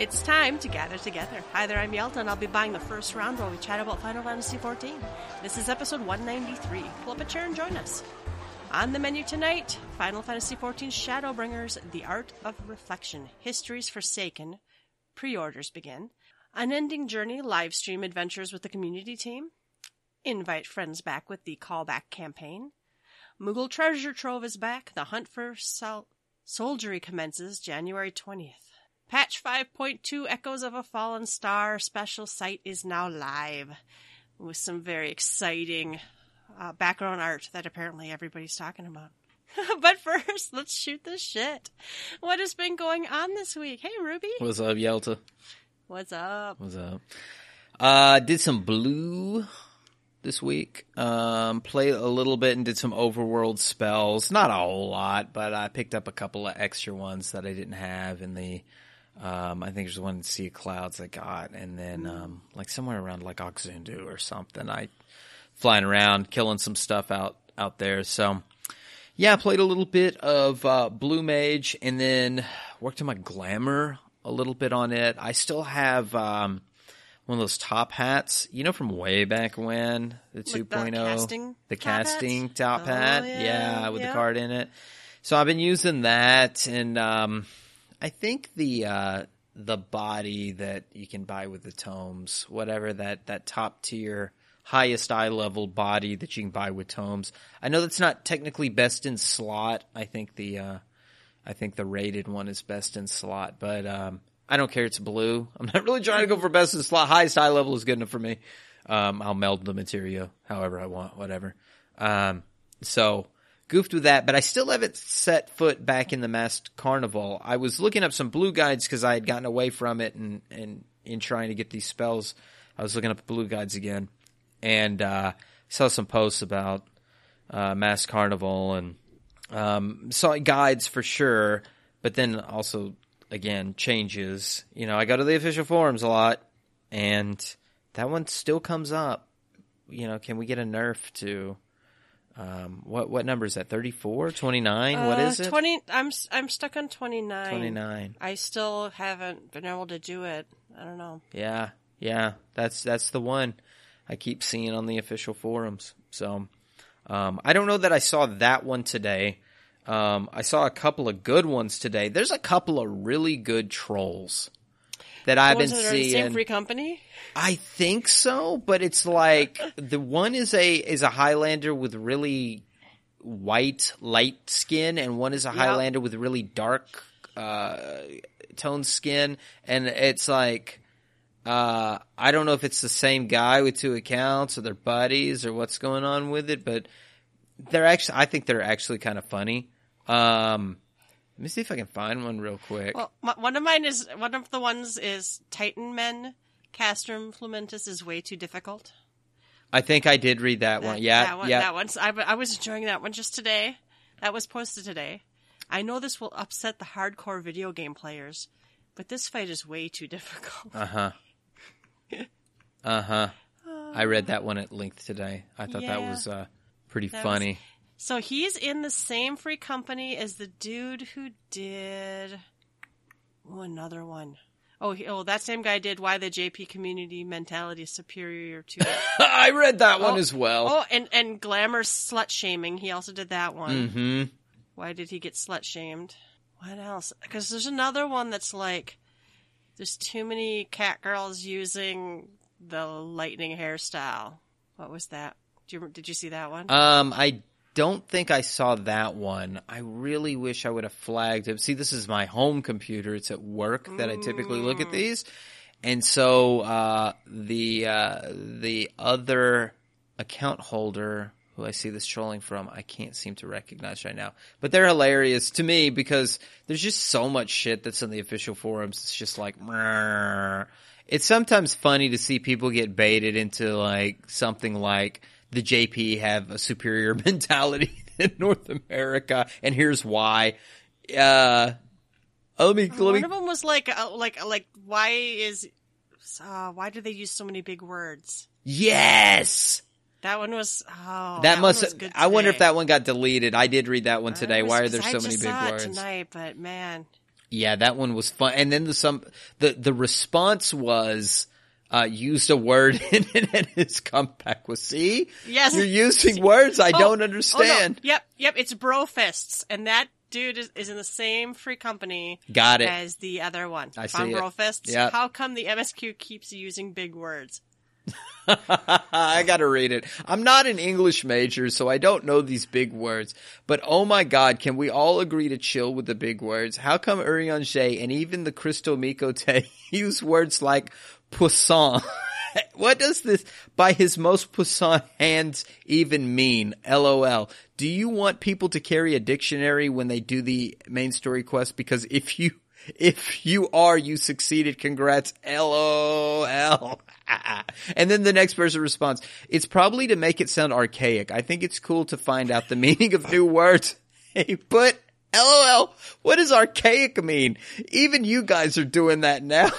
It's time to gather together. Hi there, I'm Yelta, and I'll be buying the first round while we chat about Final Fantasy XIV. This is episode 193. Pull up a chair and join us. On the menu tonight, Final Fantasy XIV Shadowbringers, The Art of Reflection, Histories Forsaken, pre-orders begin, Unending Journey live stream adventures with the community team, invite friends back with the callback campaign, Moogle Treasure Trove is back, the hunt for sol- soldiery commences January 20th. Patch 5.2 Echoes of a Fallen Star special site is now live with some very exciting uh, background art that apparently everybody's talking about. but first, let's shoot the shit. What has been going on this week? Hey, Ruby. What's up, Yelta? What's up? What's up? Uh, did some blue this week. Um, played a little bit and did some overworld spells. Not a whole lot, but I picked up a couple of extra ones that I didn't have in the. Um, I think there's one in Sea of Clouds I got, and then um, like somewhere around like Oxundu or something. I flying around, killing some stuff out out there. So yeah, I played a little bit of uh, Blue Mage, and then worked on my Glamour a little bit on it. I still have um, one of those top hats, you know, from way back when the Like 2.0, the casting the top casting top Oh, hat, yeah, with yeah. the card in it. So I've been using that, and um, I think the uh, the body that you can buy with the tomes, whatever that that top tier, highest eye level body that you can buy with tomes. I know that's not technically best in slot. I think the uh, I think the rated one is best in slot, but um, I don't care. It's blue. I'm not really trying to go for best in slot. Highest eye level is good enough for me. Um, I'll meld the material however I want, whatever. Um, so goofed with that, but I still haven't set foot back in the masked carnival. I was looking up some blue guides because I had gotten away from it and, and in trying to get these spells, I was looking up blue guides again and, uh, saw some posts about, uh, masked carnival and, um, saw guides for sure, but then also again changes. You know, I go to the official forums a lot, and that one still comes up. You know, can we get a nerf to um, what what number is that? 34, 29? what Uh, is it? Twenty. I'm s- I'm stuck on twenty nine. 29. I still haven't been able to do it. I don't know. Yeah, yeah, that's that's the one I keep seeing on the official forums. So um, I don't know that I saw that one today. Um, I saw a couple of good ones today. There's a couple of really good trolls that I've been Ones that are in the seeing. same free company. I think so, but it's like the one is a is a Highlander with really white light skin, and one is a Highlander with really dark uh, toned skin, and it's like uh, I don't know if it's the same guy with two accounts or they're buddies or what's going on with it, but they're actually I think they're actually kind of funny. Um, let me see if I can find one real quick. Well, m- one of mine is one of the ones is Titan Men. Castrum Fluminis is way too difficult. I think I did read that, one. Yeah, that one, yeah. That one's. I, I was enjoying that one just today. That was posted today. I know this will upset the hardcore video game players, but this fight is way too difficult. Uh huh. uh huh. I read that one at length today. I thought that was uh, pretty That funny. So he's in the same free company as the dude who did oh, another one. Oh, he, oh, that same guy did why the JP community mentality is superior to. I read that one Oh, as well. oh, and and glamour slut shaming. He also did that one. hmm Why did he get slut shamed? What else? Because there's another one that's like, there's too many cat girls using the lightning hairstyle. What was that? Do you, did you see that one? Um, I don't think I saw that one. I really wish I would have flagged it. See, this is my home computer. It's at work that I typically look at these. And so, uh, the, uh, the other account holder who I see this trolling from, I can't seem to recognize right now, but they're hilarious to me because there's just so much shit that's in the official forums. It's just like, "Mrrr." it's sometimes funny to see people get baited into like something like the JP have a superior mentality in North America, and here's why. Uh, let me let One me of them was like, uh, like, like, why is, uh, why do they use so many big words? yes. That one was, oh, that one must. I wonder if that one got deleted. I did read that one today. Was- Why are there so many big words? tonight? But man, Yeah, that one was fun. And then the some the the response was uh used a word in it and his comeback was see? Yes. You're using words I Oh, don't oh, no. understand. Yep, yep. It's Bro Fists, and that dude is, is in the same free company Got it. as the other one. I see it. Bro Fists. Yep. How come the MSQ keeps using big words? I gotta read it. I'm not an English major, so I don't know these big words. But oh my god, can we all agree to chill with the big words? How come Urianger and even the Crystal Miqo'te use words like puissant? what does this by his most puissant hands even mean? LOL. Do you want people to carry a dictionary when they do the main story quest? Because if you if you are, you succeeded. Congrats. LOL. and then the next person responds, it's probably to make it sound archaic. I think it's cool to find out the meaning of new words. Hey, but LOL, what does archaic mean? Even you guys are doing that now.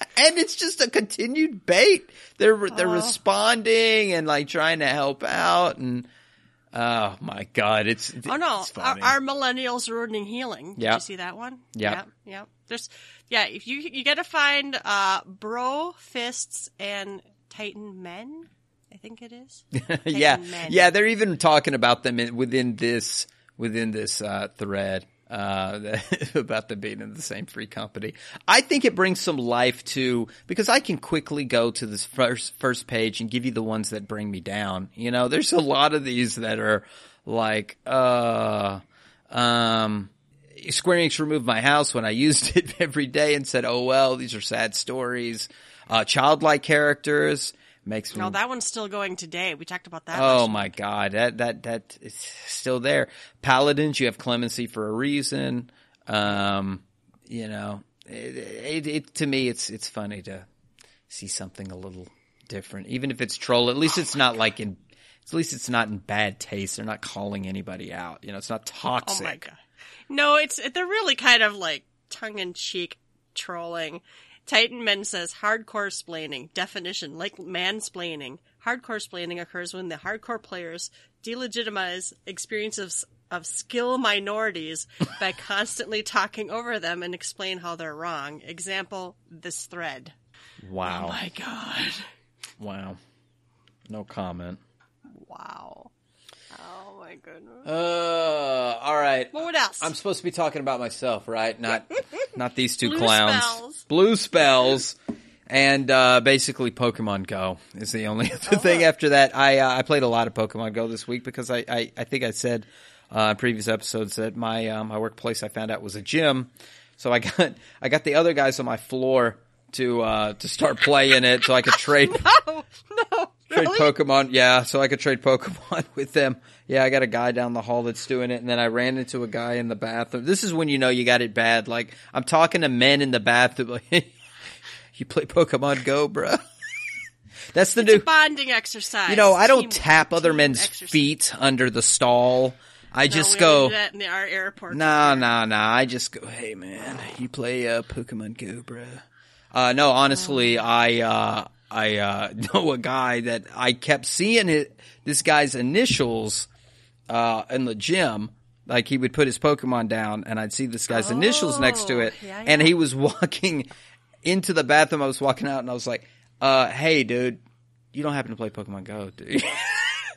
and it's just a continued bait. They're, they're responding and like trying to help out and, oh my god, it's, Oh no, it's our, our millennials ruining healing. Did Yeah. you see that one? Yeah. yeah, yeah. There's, yeah. If you you got to find uh, Bro Fists and Titan Men, I think it is. yeah, men. yeah, they're even talking about them in, within this within this uh, thread uh, about them being in the same free company. I think it brings some life to because I can quickly go to this first first page and give you the ones that bring me down. You know, there's a lot of these that are like, uh, um. Square Enix removed my house when I used it every day and said, "Oh well, these are sad stories." Uh, childlike characters makes me No, that one's still going today. We talked about that. Oh my god, that that that is still there. Paladins, you have clemency for a reason. Um, you know, it, it, it to me, it's it's funny to see something a little different, even if it's troll. At least it's not like in. At least it's not in bad taste. They're not calling anybody out. You know, it's not toxic. Oh my god. No, it's they're really kind of like tongue in cheek trolling. Titan Men says hardcore splaining. Definition like mansplaining. Hardcore splaining occurs when the hardcore players delegitimize experiences of skill minorities by constantly talking over them and explain how they're wrong. Example, this thread. Wow, Oh my god. wow, no comment. Wow. Oh my goodness. Uh, all right. What else? I'm supposed to be talking about myself, right? Not not these two Blue clowns. spells. Blue spells. And uh, basically, Pokemon Go is the only other thing. Oh. After that, I uh, I played a lot of Pokemon Go this week because I I, I think I said uh, in previous episodes that my um, my workplace I found out was a gym, so I got I got the other guys on my floor to uh, to start playing it so I could trade no, no, trade really? Pokemon. Yeah, so I could trade Pokemon with them. Yeah, I got a guy down the hall that's doing it, and then I ran into a guy in the bathroom. This is when you know you got it bad. Like I'm talking to men in the bathroom. Like, you play Pokemon Go, bro? That's the new. bonding exercise. You know, I don't Team- tap other men's exercise. feet under the stall. I No, just go. that in the- our airport. Nah, nah, nah. I just go, hey man, you play uh, Pokemon Go, bro. Uh, no, honestly, I, uh, I, uh, know a guy that I kept seeing it, this guy's initials, uh, in the gym. Like he would put his Pokemon down and I'd see this guy's initials next to it. Oh, yeah, And he was walking into the bathroom. I was walking out and I was like, uh, hey dude, you don't happen to play Pokemon Go, do you?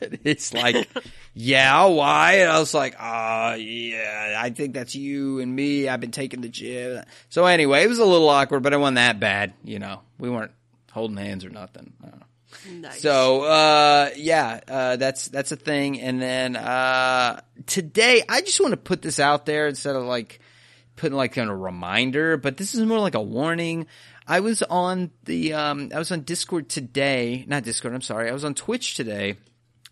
it's like, yeah, why? And I was like, ah, yeah, I think that's you and me. I've been taking the gym. So anyway, it was a little awkward, but it wasn't that bad. You know, we weren't holding hands or nothing. I don't know. Nice. So, uh, yeah, uh, that's, that's a thing. And then, uh, today, I just want to put this out there instead of like putting like on a reminder, but this is more like a warning. I was on the, um, I was on Discord today, not Discord, I'm sorry. I was on Twitch today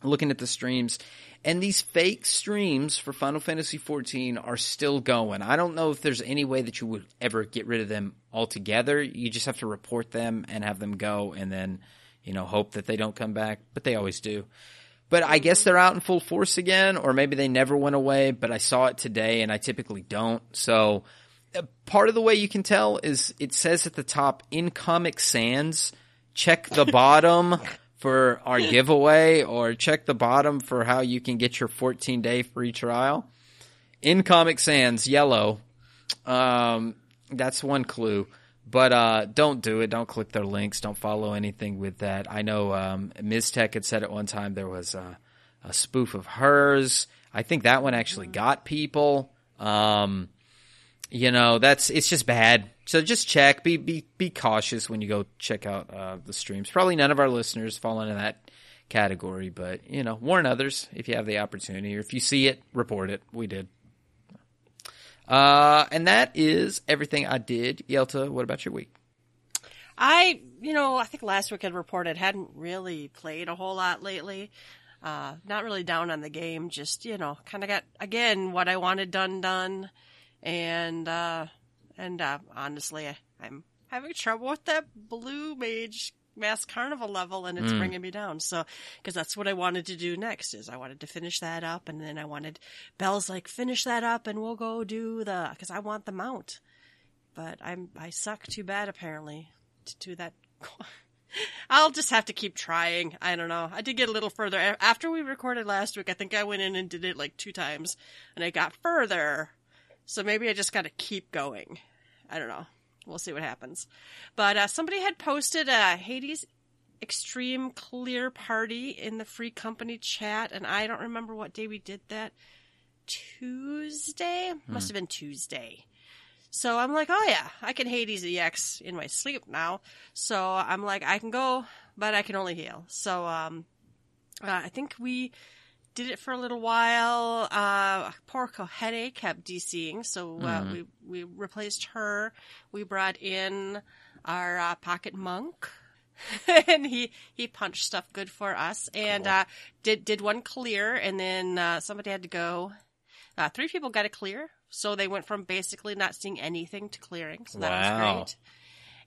looking at the streams and these fake streams for Final Fantasy XIV are still going. I don't know if there's any way that you would ever get rid of them altogether. You just have to report them and have them go and then, you know, hope that they don't come back, but they always do. But I guess they're out in full force again, or maybe they never went away, but I saw it today and I typically don't. So uh, part of the way you can tell is it says at the top in Comic Sans, check the bottom for our giveaway or check the bottom for how you can get your 14 day free trial. In Comic Sans, yellow, Um, that's one clue. But uh, don't do it. Don't click their links. Don't follow anything with that. I know um, Ms. Tech had said at one time there was a, a spoof of hers. I think that one actually got people. Um, you know, that's it's just bad. So just check. Be be be cautious when you go check out uh, the streams. Probably none of our listeners fall into that category, but you know, warn others if you have the opportunity, or if you see it, report it. We did. Uh, and that is everything I did. Yelta, what about your week? I, you know, I think last week I reported hadn't really played a whole lot lately. Uh, not really down on the game, just, you know, kind of got, again, what I wanted done, done. And, uh, and, uh, honestly, I, I'm having trouble with that blue mage mass carnival level and it's bringing me down. So, cause that's what I wanted to do next is I wanted to finish that up and then I wanted Bell's like, finish that up and we'll go do the, cause I want the mount. But I'm, I suck too bad apparently to do that. I'll just have to keep trying. I don't know. I did get a little further after we recorded last week. I think I went in and did it like two times and I got further. So maybe I just got to keep going. I don't know. We'll see what happens. But uh, somebody had posted a Hades Extreme Clear Party in the free company chat, and I don't remember what day we did that. Tuesday? Must have been Tuesday. So I'm like, oh yeah, I can Hades EX in my sleep now. So I'm like, I can go, but I can only heal. So um, uh, I think we did it for a little while. Uh, poor Kohede kept DCing, so uh, we we replaced her. We brought in our uh, pocket monk, and he he punched stuff good for us, and uh, did did one clear, and then uh, somebody had to go. Uh, three people got a clear, so they went from basically not seeing anything to clearing. So that Wow. was great.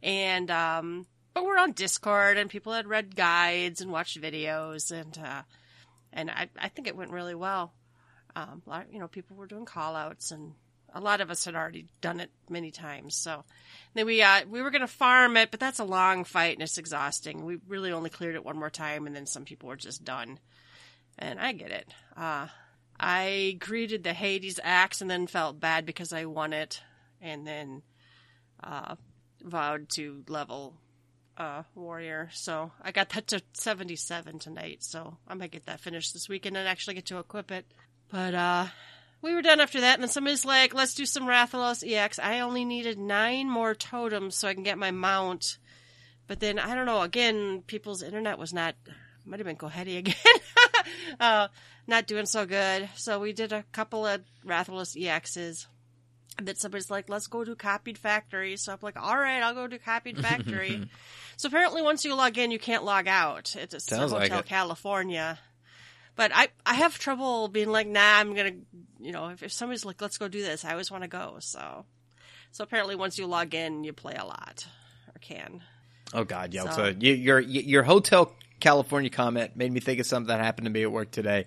And um, but we're on Discord, and people had read guides and watched videos, and uh, and I I think it went really well. Um, a lot, you know, people were doing call outs and a lot of us had already done it many times. So then we, uh, we were going to farm it, but that's a long fight and it's exhausting. We really only cleared it one more time and then some people were just done. And I get it. Uh, I greeted the Hades axe and then felt bad because I won it and then, uh, vowed to level, uh, warrior. So I got that to 77 tonight. So I might get that finished this weekend and actually get to equip it. But, uh, we were done after that, and then somebody's like, let's do some Rathalos EX. I only needed nine more totems so I can get my mount. But then, I don't know, again, people's internet was not, might have been Kohedi again, uh, not doing so good. So we did a couple of Rathalos EXs. And then somebody's like, let's go do Copied Factory. So I'm like, all right, I'll go do Copied Factory. so apparently once you log in, you can't log out. It's a Sounds like Hotel it. California. But I, I have trouble being like, nah, I'm gonna, you know, if, if somebody's like, let's go do this, I always want to go. So, so apparently once you log in, you play a lot or can. Oh God, Yelta, So- you, your your Hotel California comment made me think of something that happened to me at work today.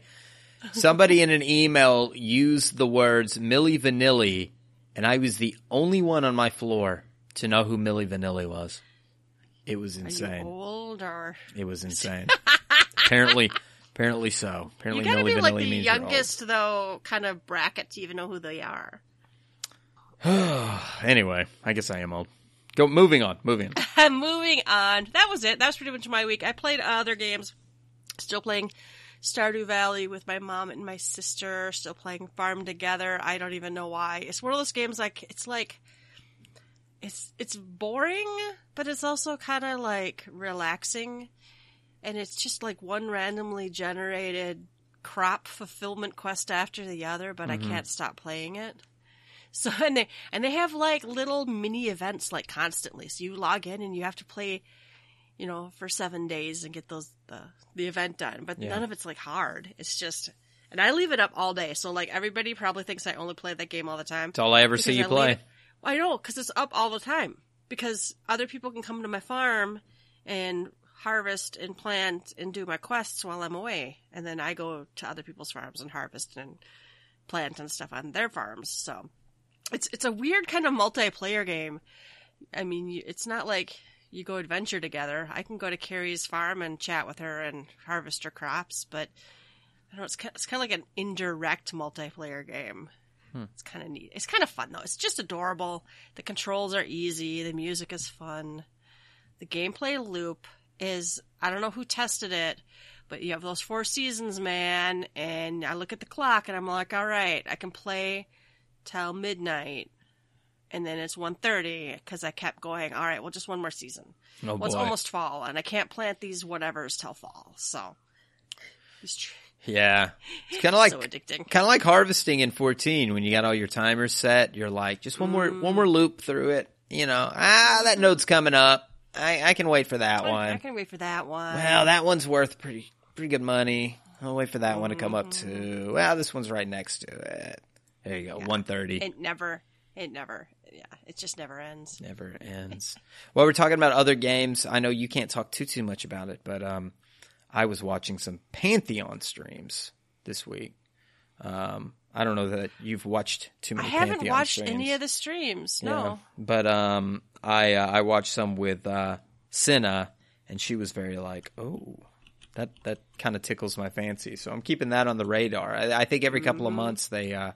Somebody in an email used the words Milli Vanilli, and I was the only one on my floor to know who Milli Vanilli was. It was you insane. old or It was insane. apparently, apparently so. you Apparently, gotta Milli be Vanilli like the means youngest though kind of bracket to even know who they are. Anyway, I guess I am old. Go, moving on, moving on. Moving on. That was it. That was pretty much my week. I played other games. Still playing Stardew Valley with my mom and my sister. Still playing Farm Together. I don't even know why. It's one of those games like it's like it's it's boring, but it's also kind of like relaxing. And it's just like one randomly generated crop fulfillment quest after the other, but I mm-hmm. can't stop playing it. So and they and they have like little mini events like constantly. So you log in and you have to play, you know, for seven days and get those the the event done. But Yeah. none of it's like hard. It's just and I leave it up all day. So like everybody probably thinks I only play that game all the time. It's all I ever see you I play. leave I know because it's up all the time. Because other people can come to my farm and harvest and plant and do my quests while I'm away, and then I go to other people's farms and harvest and plant and stuff on their farms. So it's it's a weird kind of multiplayer game. I mean, it's not like you go adventure together. I can go to Carrie's farm and chat with her and harvest her crops, but I don't know. It's kind, it's kind of like an indirect multiplayer game. Hmm. It's kind of neat. It's kind of fun though. It's just adorable. The controls are easy. The music is fun. The gameplay loop is I don't know who tested it, but you have those four seasons, man. And I look at the clock and I'm like, all right, I can play till midnight. And then it's 1.30 because I kept going, all right, well, just one more season. Oh well, it's boy. almost fall, and I can't plant these whatevers till fall. So, it's tr- Yeah, it's kind of like so addicting. kind of like harvesting in 14 when you got all your timers set. You're like, just one more one more mm. loop through it. You know, ah, that mm-hmm. node's coming up. I, I can wait for that I one. I can wait for that one. Well, that one's worth pretty pretty good money. I'll wait for that one to come up mm-hmm. too. Well, this one's right next to it. There you go, 130. It never, it never, yeah, it just never ends. Never ends. Well, we're talking about other games. I know you can't talk too too much about it, but um, I was watching some Pantheon streams this week. Um, I don't know that you've watched too many. I haven't Pantheon watched streams. any of the streams. Yeah. No, but um, I uh, I watched some with uh, Cinna, and she was very like, oh. That that kind of tickles my fancy, so I'm keeping that on the radar. I, I think every couple of Mm-hmm. months they uh,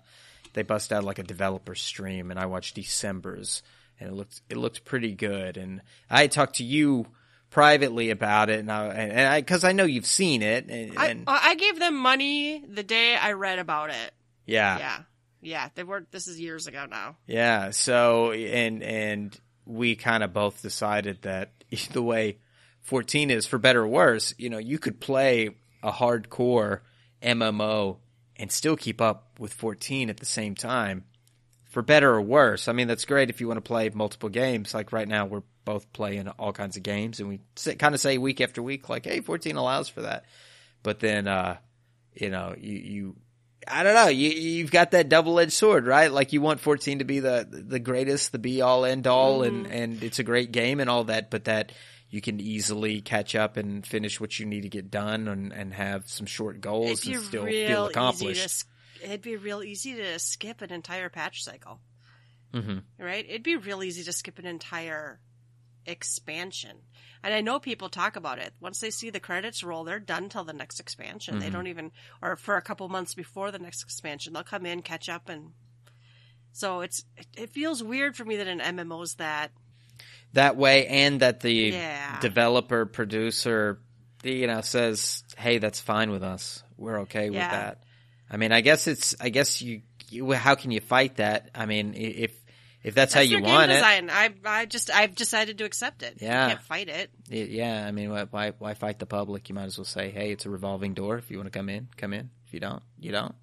they bust out like a developer stream, and I watched December's, and it looked it looked pretty good. And I talked to you privately about it, and I and I because I know you've seen it, and, I, and I gave them money the day I read about it. yeah, Yeah, yeah, they were. This is years ago now. Yeah. So and and we kind of both decided that the way 14 is for better or worse, you know, you could play a hardcore MMO and still keep up with 14 at the same time. For better or worse. I mean, that's great if you want to play multiple games. Like right now, we're both playing all kinds of games, and we kind of say week after week, like, "Hey, 14 allows for that." But then, uh, you know, you, you I don't know. You you've got that double edged sword, right? Like you want 14 to be the the greatest, the be all end all, and and it's a great game and all that, but that you can easily catch up and finish what you need to get done and and have some short goals and be still feel easy to. It'd be real easy to skip an entire patch cycle, Mhm. right? It'd be real easy to skip an entire expansion. And I know people talk about it. Once they see the credits roll, they're done till the next expansion. Mm-hmm. They don't even, or for a couple months before the next expansion, they'll come in, catch up, and so it's it, it feels weird for me that an MMO's that that way and that the Yeah. developer producer you know says hey that's fine with us we're okay with that i mean i guess it's i guess you, you how can you fight that i mean if if that's, how you want game it design. I I just I've decided to accept it. Yeah. you can't fight it. it- yeah i mean why- why why fight the public you might as well say hey it's a revolving door if you want to come in come in if you don't you don't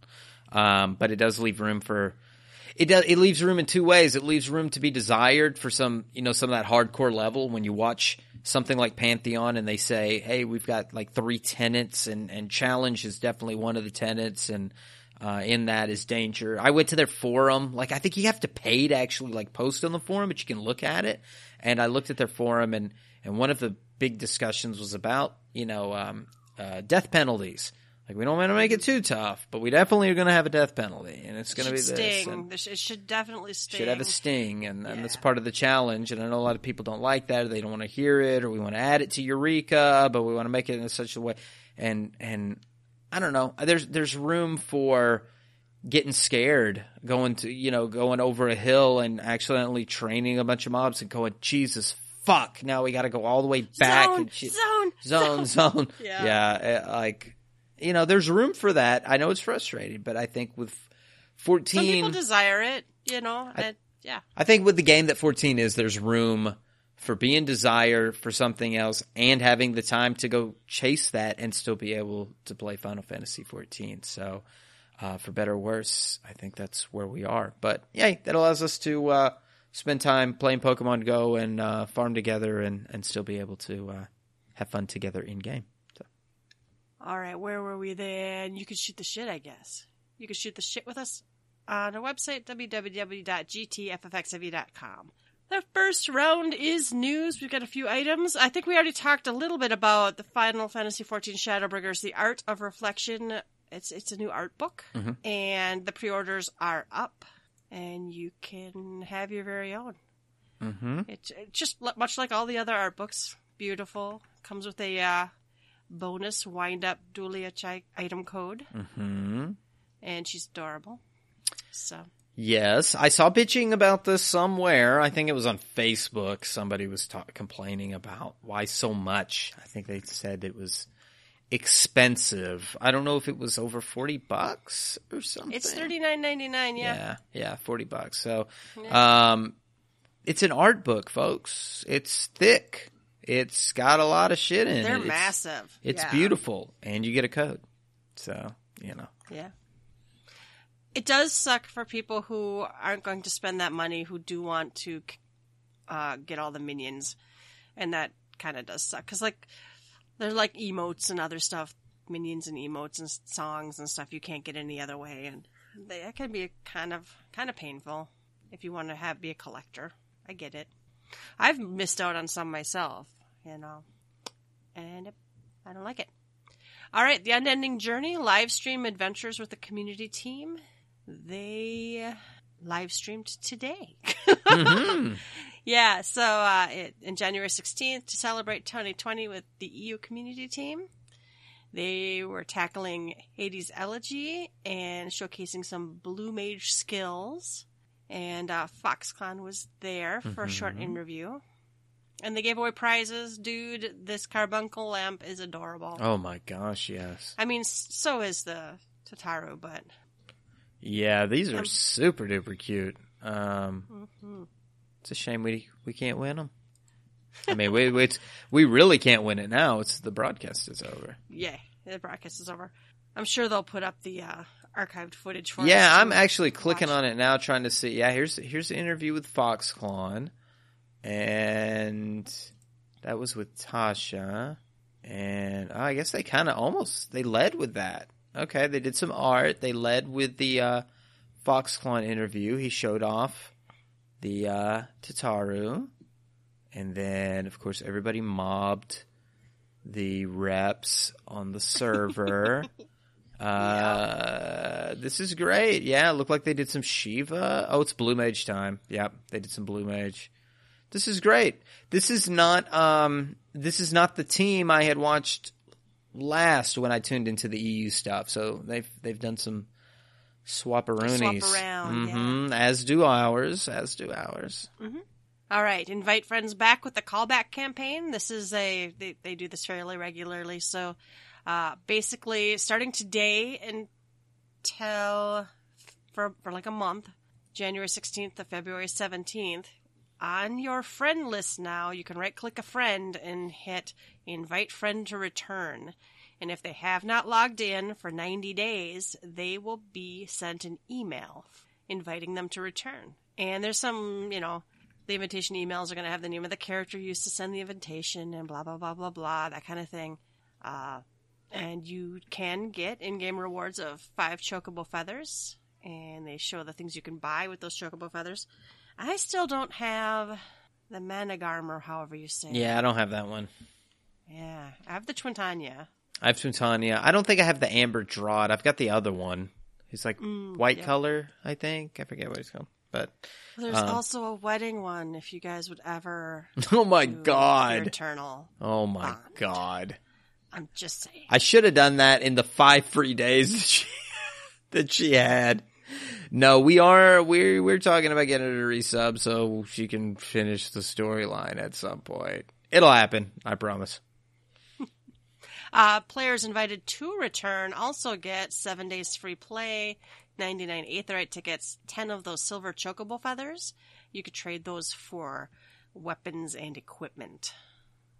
um, but it does leave room for it does it leaves room in two ways. It leaves room to be desired for some you know some of that hardcore level when you watch something like Pantheon and they say, "Hey, we've got like three tenants and and challenge is definitely one of the tenants and uh, in that is danger." I went to their forum. Like I think you have to pay to actually like post on the forum, but you can look at it. And I looked at their forum and and one of the big discussions was about you know um, uh, death penalties. Like we don't want to make it too tough, but we definitely are going to have a death penalty, and it's going to be should this. sting. and- There sh- It should definitely sting. should have a sting, and, and that's part of the challenge. And I know a lot of people don't like that, or they don't want to hear it, or we want to add it to Eureka, but we want to make it in such a way. And and I don't know. There's there's room for getting scared, going to you know going over a hill and accidentally training a bunch of mobs and going Jesus fuck. Now we got to go all the way back zone, and shit zone, zone, zone. Yeah. yeah, uh, like you know, there's room for that. I know it's frustrating, but I think with Some people desire it, you know. and, yeah, I think with the game that 14 is, there's room for being desire for something else and having the time to go chase that and still be able to play Final Fantasy 14. So, uh, for better or worse, I think that's where we are. But yay, that allows us to uh, spend time playing Pokemon Go and uh, farm together and, and still be able to uh, have fun together in game. All right, where were we then? You could shoot the shit, I guess. You could shoot the shit with us on our website, www.gtffxiv.com. The first round is news. We've got a few items. I think we already talked a little bit about the Final Fantasy XIV Shadowbringers, The Art of Reflection. It's it's a new art book, and the pre-orders are up, and you can have your very own. Mm-hmm. It's it's just much like all the other art books. Beautiful. Comes with a uh, bonus wind up Dulia Chai item code, Mm-hmm. and she's adorable. So Yes, I saw bitching about this somewhere. I think it was on Facebook. Somebody was ta- complaining about why so much. I think they said it was expensive. I don't know if it was over 40 bucks or something. It's thirty nine ninety nine. Yeah. Yeah, yeah, 40 bucks. So, um, it's an art book, folks. It's thick. It's got a lot of shit in they're it. It's- massive. It's Yeah. beautiful, and you get a code. So, you know. Yeah. It does suck for people who aren't going to spend that money who do want to uh, get all the minions, and that kind of does suck because like there's like emotes and other stuff, minions and emotes and songs and stuff you can't get any other way, and they, that can be kind of kind of painful if you want to have be a collector. I get it. I've missed out on some myself, you know, and it, I don't like it. All right, the unending journey live stream adventures with the community team. They live streamed today. Mhm. yeah, so uh, it, in January 16th to celebrate 2020 with the EU community team. They were tackling Hades' elegy and showcasing some blue mage skills. And uh, Foxclon was there for a short interview. And they gave away prizes. Dude, this carbuncle lamp is adorable. Oh my gosh, yes. I mean, so is the Tataru, but Yeah, these are Um, super duper cute. Um, mhm. it's a shame we we can't win them. I mean, we we, we really can't win it now. It's the broadcast is over. yeah, the broadcast is over. I'm sure they'll put up the uh, archived footage for Yeah, us I'm actually clicking watch. on it now, trying to see. Yeah, here's here's the interview with Foxclon, and that was with Tasha, and oh, I guess they kind of almost they led with that. Okay, they did some art. They led with the uh, Foxclon interview. He showed off the uh, Tataru, and then of course everybody mobbed the reps on the server. Uh, this is great. Yeah, look like they did some Shiva. Oh, it's Blue Mage time. Yep, they did some Blue Mage. This is great. This is not um this is not the team I had watched last when I tuned into the EU stuff. So they've they've done some swapperoonies. Swap around, yeah. Mhm, As do ours. As do ours. All right, invite friends back with the callback campaign. This is a they, they do this fairly regularly. So, uh, basically, starting today until for for like a month, January sixteenth to February seventeenth, on your friend list now, you can right click a friend and hit invite friend to return. And if they have not logged in for 90 days, they will be sent an email inviting them to return. And there's some, you know, the invitation emails are going to have the name of the character used to send the invitation and blah, blah, blah, blah, blah, that kind of thing. Uh, and you can get in game rewards of five chocobo feathers. And they show the things you can buy with those chocobo feathers. I still don't have the Managarm or however you say it. Yeah, I don't have that one. Yeah. I have the Twintania. I have Twintania. I don't think I have the Amber Drought. I've got the other one. He's like white yeah. color, I think. I forget what he's called. But There's Um, also a wedding one if you guys would ever oh my god. Eternal. Oh my Bond. god. I'm just saying. I should have done that in the five free days that she, that she had. No, we are we're we're talking about getting her to resub so she can finish the storyline at some point. It'll happen, I promise. Uh, players invited to return also get seven days free play, 99 Aetheryte tickets, 10 of those silver chocobo feathers. You could trade those for weapons and equipment.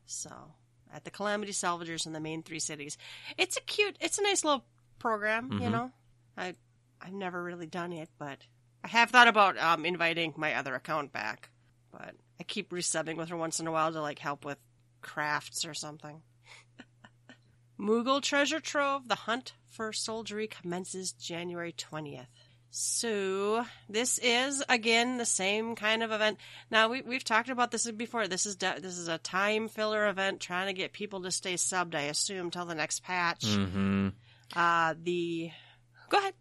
So, at the Calamity Salvagers in the main three cities. It's a cute, it's a nice little program, you know? I, I've never really done it, but I have thought about um, inviting my other account back. But I keep resubbing with her once in a while to like help with crafts or something. Moogle Treasure Trove, the hunt for soldiery commences January 20th. So, this is again the same kind of event. Now we we've talked about this before. This is de- this is a time filler event trying to get people to stay subbed. I assume till the next patch. Mm-hmm. Uh, the go ahead.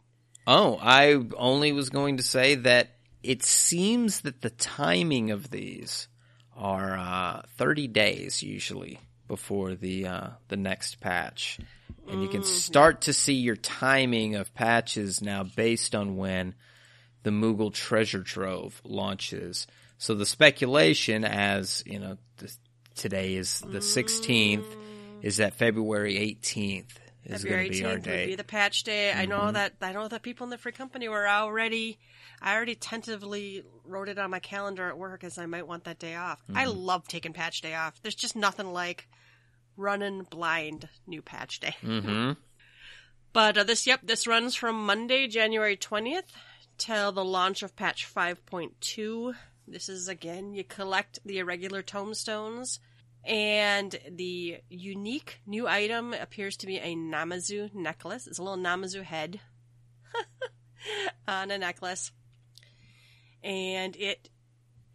Oh, I only was going to say that it seems that the timing of these are uh, 30 days usually before the uh, the next patch, and you can start to see your timing of patches now based on when the Moogle Treasure Trove launches. So the speculation, as you know, today is the 16th, is that February 18th is February be our 18th would be the patch day. I know that I know that people in the free company were already. I already tentatively wrote it on my calendar at work as I might want that day off. I Mm-hmm. love taking patch day off. There's just nothing like running blind new patch day. hmm But uh, this, yep, this runs from Monday, January 20th till the launch of patch 5.2. This is again, you collect the irregular tomestones, and the unique new item appears to be a Namazu necklace. It's a little Namazu head on a necklace. And it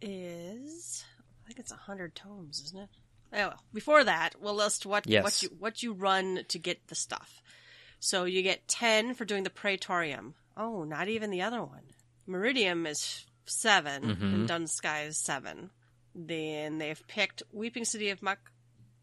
is, I think it's 100 tomes, isn't it? Oh, well, before that, we'll list what, Yes. what, you, what you run to get the stuff. So you get 10 for doing the Praetorium. Oh, not even the other one. Meridianum is 7 and mm-hmm. Dun Scaith is 7. Then they've picked Weeping City of Mhach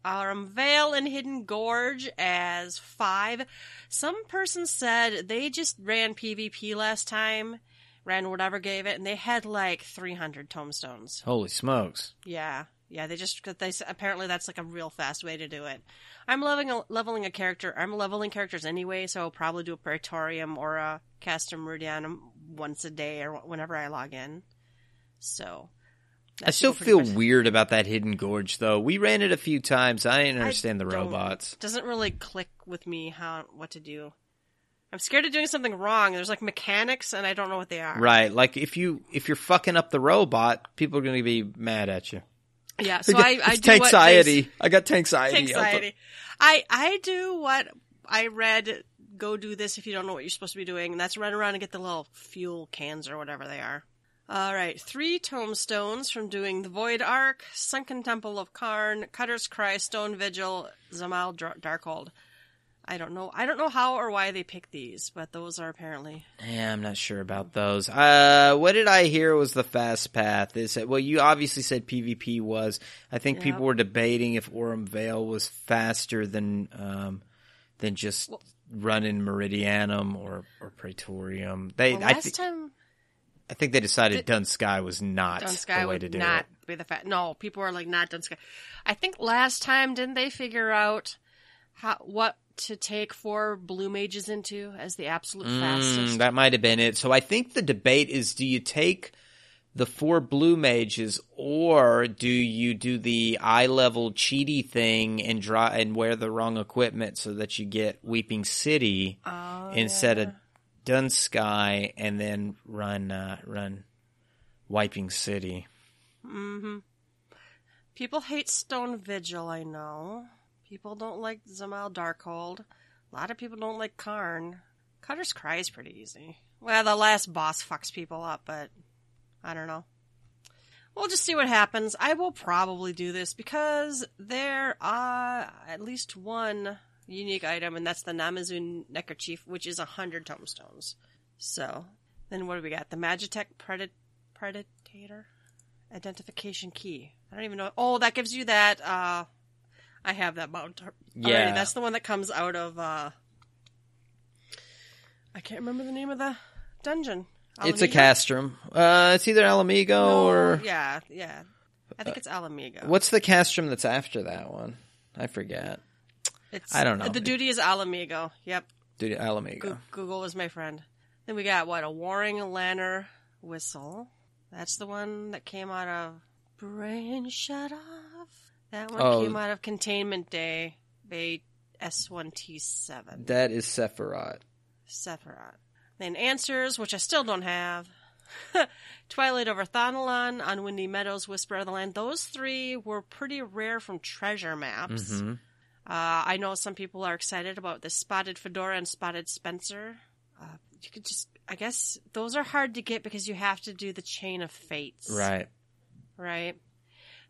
Aurum Vale and Hidden Gorge as 5. Some person said they just ran PvP last time, ran whatever gave it, and they had like 300 tombstones. Holy smokes! Yeah, yeah. They just they apparently that's like a real fast way to do it. I'm leveling a, leveling a character. I'm leveling characters anyway, so I'll probably do a Praetorium or a Castrum Meridianum once a day or whenever I log in. So I still feel weird about that hidden gorge, though. We ran it a few times. I didn't I understand the don't- robots. Doesn't really click with me how what to do. I'm scared of doing something wrong. There's like mechanics, and I don't know what they are. Right, like if you if you're fucking up the robot, people are going to be mad at you. Yeah. So I, I it's do what tanxiety. I got tanxiety. anxiety. I I do what I read. Go do this if you don't know what you're supposed to be doing, and that's run around and get the little fuel cans or whatever they are. All right, three tombstones from doing the Void Ark, Sunken Temple of Qarn, Cutter's Cry, Stone Vigil, Dzemael Dr- Darkhold. I don't know. I don't know how or why they picked these, but those are apparently. Yeah, I'm not sure about those. Uh, what did I hear was the fast path? Is it, well, you obviously said PvP was. I think Yeah. people were debating if Aurum Vale was faster than um, than just running Meridianum or or Praetorium. They, Well, I, last time, I think they decided Dun Scaith was not Dun Scaith the way to do not it. be the fa No, people are like not Dun Scaith. I think last time didn't they figure out how what to take four blue mages into as the absolute fastest? Mm, that might have been it. So I think the debate is: do you take the four blue mages, or do you do the eye level cheaty thing and draw and wear the wrong equipment so that you get Weeping City Oh, instead yeah. of Dun Scaith, and then run uh, run Wiping City? People hate Stone Vigil, I know. People don't like Dzemael Darkhold. A lot of people don't like Qarn. Cutter's Cry is pretty easy. Well, the last boss fucks people up, but I don't know. We'll just see what happens. I will probably do this because there are at least one unique item, and that's the Namazu Neckerchief, which is a hundred tombstones. So, then what do we got? The Magitech Predat- Predator? Identification key. I don't even know. Oh, that gives you that, uh, I have that mount already. Yeah. That's the one that comes out of, uh, I can't remember the name of the dungeon. It's a castrum. Uh, it's either Ala Mhigo No, or yeah, yeah. I think it's Ala Mhigo. what's the castrum that's after that one? I forget. It's, I don't know. The duty is Ala Mhigo. Yep. Dude, Ala Mhigo. Goo- Google is my friend. Then we got what a Warring Lanner whistle. That's the one that came out of Brain Shut Off. That one Oh. came out of Containment Day. Bay S1T7. That is Sephiroth. Sephiroth. Then Answers, which I still don't have. Twilight over Thanalan, on Windy Meadows, Whisper of the Land. Those three were pretty rare from treasure maps. Mm-hmm. Uh, I know some people are excited about the Spotted Fedora and Spotted Spencer. Uh, you could just, I guess, those are hard to get because you have to do the Chain of Fates. Right. Right.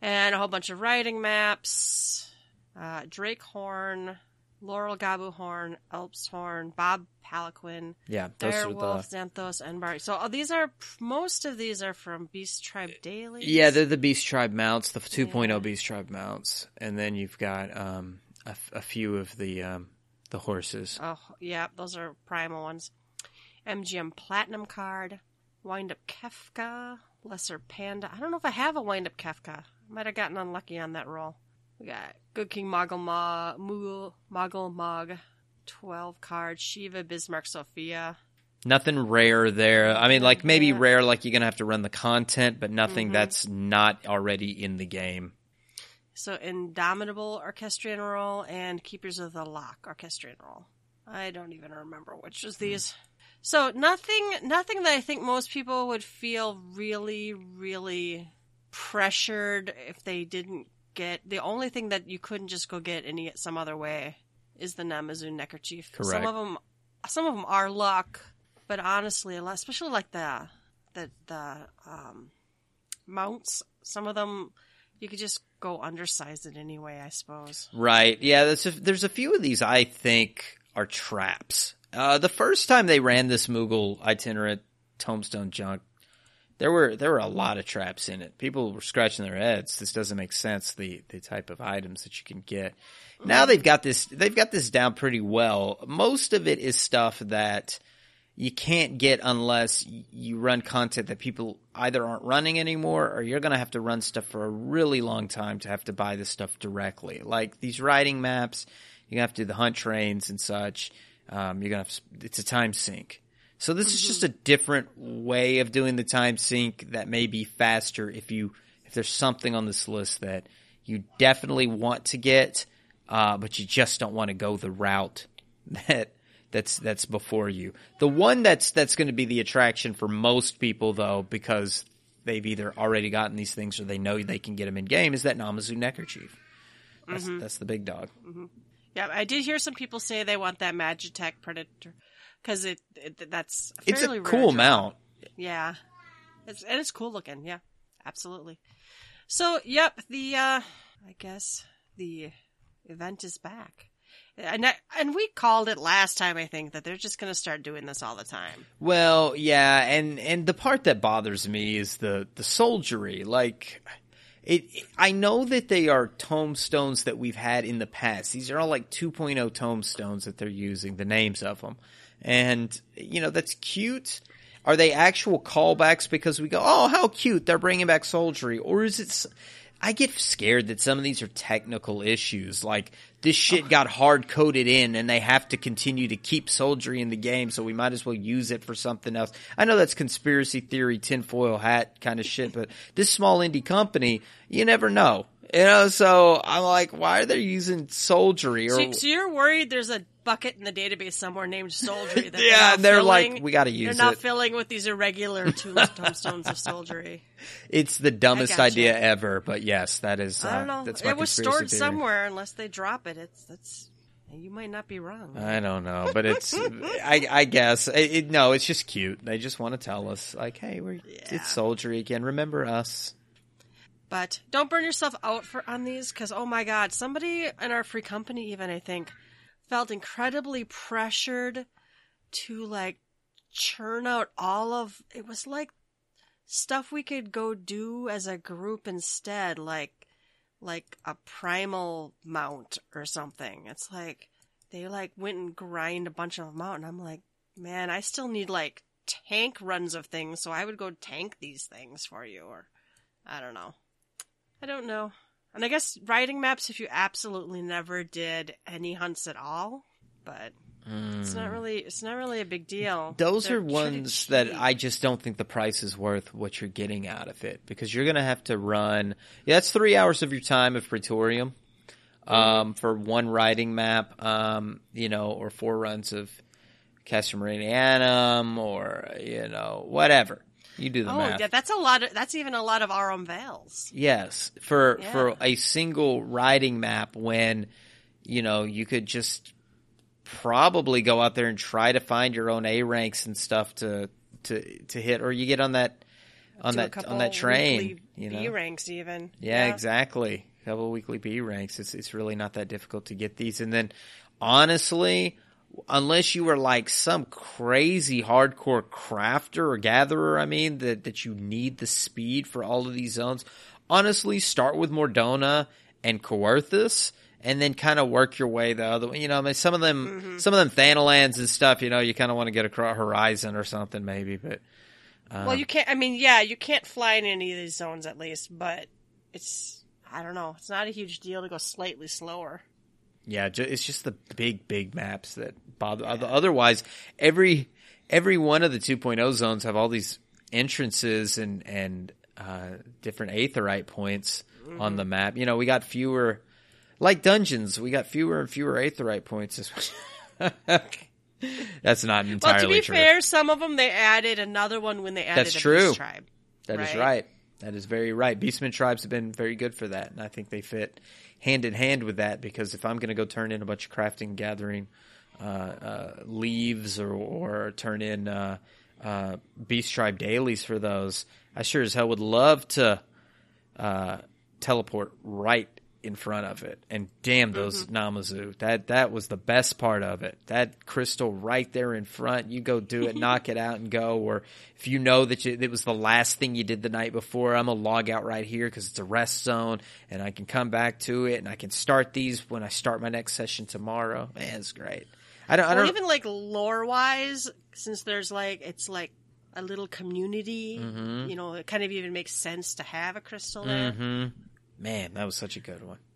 And a whole bunch of writing maps. Uh, Drake Horn, Laurel Goobbue Horn, Alps Horn, Bob Palanquin, Yeah, Direwolf, the. Xanthos, and Bari. So uh, these are, most of these are from Beast Tribe Daily. Yeah, they're the Beast Tribe mounts, the 2.0 Yeah. Beast Tribe mounts, and then you've got um, a, f- a few of the um, the horses. Oh, yeah, those are primal ones. MGM Platinum card, Wind Up Kefka, Lesser Panda. I don't know if I have a Wind Up Kefka. Might have gotten unlucky on that roll. We got Good King Moggle Ma, Moogle, Moggle Mog, 12 card, Shiva, Bismarck, Sophia. Nothing rare there. I mean, like maybe Yeah. rare, like you're gonna have to run the content, but nothing Mhm. that's not already in the game. So Indomitable Orchestrion roll and Keepers of the Lock Orchestrion roll. I don't even remember which is these. So nothing, nothing that I think most people would feel really, really pressured if they didn't get. The only thing that you couldn't just go get any it some other way is the Namazu neckerchief. Correct. Some of them, some of them are luck, but honestly, a lot- especially like the the the um, mounts. Some of them you could just go undersize it anyway. I suppose. Right. Yeah, there's a, there's a few of these I think are traps. Uh, the first time they ran this Moogle itinerant tombstone junk, there were there were a lot of traps in it. People were scratching their heads. This doesn't make sense. The the type of items that you can get. Now they've got this they've got this down pretty well. Most of it is stuff that you can't get unless you run content that people either aren't running anymore or you're going to have to run stuff for a really long time to have to buy this stuff directly. Like these riding maps, you're going to have to do the hunt trains and such. Um, you're going to have, to- it's a time sink. So this is just a different way of doing the time sink that may be faster if you, if there's something on this list that you definitely want to get, uh, but you just don't want to go the route that that's that's before you. The one that's that's going to be the attraction for most people though because they've either already gotten these things or they know they can get them in game is that Namazu neckerchief. That's that's the big dog. Yeah, I did hear some people say they want that Magitek Predator because it, it that's a It's a rare cool mount. Yeah, it's and it's cool looking. Yeah, absolutely. So, yep, the uh I guess the event is back. And I, and we called it last time I think that they're just going to start doing this all the time. Well, yeah, and and the part that bothers me is the the soldiery. Like, it. I know that they are tombstones that we've had in the past. These are all like 2.0 tombstones that they're using. The names of them, and you know that's cute. Are they actual callbacks because we go, oh, how cute, they're bringing back soldiery, or is it? I get scared that some of these are technical issues, like this shit got hard coded in and they have to continue to keep soldiery in the game, so we might as well use it for something else. I know that's conspiracy theory, tinfoil hat kind of shit, but this small indie company, you never know. You know, so I'm like, why are they using soldiery? Or So, so you're worried there's a bucket in the database somewhere named Soldiery that Yeah, they're, they're like, we gotta use it. They're not it. filling with these irregular tombstones of Soldiery. it's the dumbest idea ever, but yes, that is. Uh, I don't know. That's It was stored theory. somewhere unless they drop it. It's that's you might not be wrong. I don't know, but it's. I, I guess it, no. It's just cute. They just want to tell us, like, hey, we're Yeah. it's soldiery again. Remember us? But don't burn yourself out for on these because oh my god, somebody in our free company even I think felt incredibly pressured to like churn out all of it was like stuff we could go do as a group instead, like like a primal mount or something. It's like they like went and grind a bunch of them out and I'm like, man, I still need like tank runs of things, so I would go tank these things for you or I don't know. I don't know. And I guess riding maps if you absolutely never did any hunts at all, but it's not really it's not really a big deal. Those They're are ones that. I just don't think the price is worth what you're getting out of it because you're going to have to run. Yeah, that's three hours of your time of Praetorium um, for one riding map, um, you know, or four runs of Castrum Meridianum or you know whatever. You do the Oh, math. yeah, that's a lot of that's even a lot of Aurum Vales. Yes, for Yeah. for a single riding map when you know you could just probably go out there and try to find your own A ranks and stuff to to to hit or you get on that on Do that on that train, you B ranks even. Yeah, exactly. A couple weekly B ranks. It's it's really not that difficult to get these. And then honestly, unless you are like some crazy hardcore crafter or gatherer, I mean, that that you need the speed for all of these zones, honestly, start with Mor Dhona and Coerthus and then kind of work your way the other way. You know, I mean, some of them, mm-hmm. some of them Thanalans and stuff, you know, you kind of want to get across Horizon or something maybe, but well, uh, you can't. I mean, yeah, you can't fly in any of these zones at least, but it's. I don't know. It's not a huge deal to go slightly slower. Yeah, ju- it's just the big, big maps that bother. Otherwise, every every one of the 2.0 zones have all these entrances and and uh, different aetheryte points on the map. You know, we got fewer, like dungeons. We got fewer and fewer aetheryte points. That's not entirely true. Well, to be true. fair, some of them they added another one when they added That's a true. Tribe. That is right? That is very right. Beastman tribes have been very good for that, and I think they fit hand in hand with that. Because if I'm going to go turn in a bunch of crafting, gathering uh, uh, leaves, or or turn in uh, uh, Beast tribe dailies for those, I sure as hell would love to uh, teleport right in front of it. And damn those Namazu. That that was the best part of it. That crystal right there in front. You go do it, knock it out and go. Or if you know that you, it was the last thing you did the night before, I'm gonna log out right here because it's a rest zone and I can come back to it and I can start these when I start my next session tomorrow. Man, it's great. I don't. I don't. even like lore wise, since there's like it's like a little community. Mm-hmm. You know, it kind of even makes sense to have a crystal there. hmm Man, that was such a good one.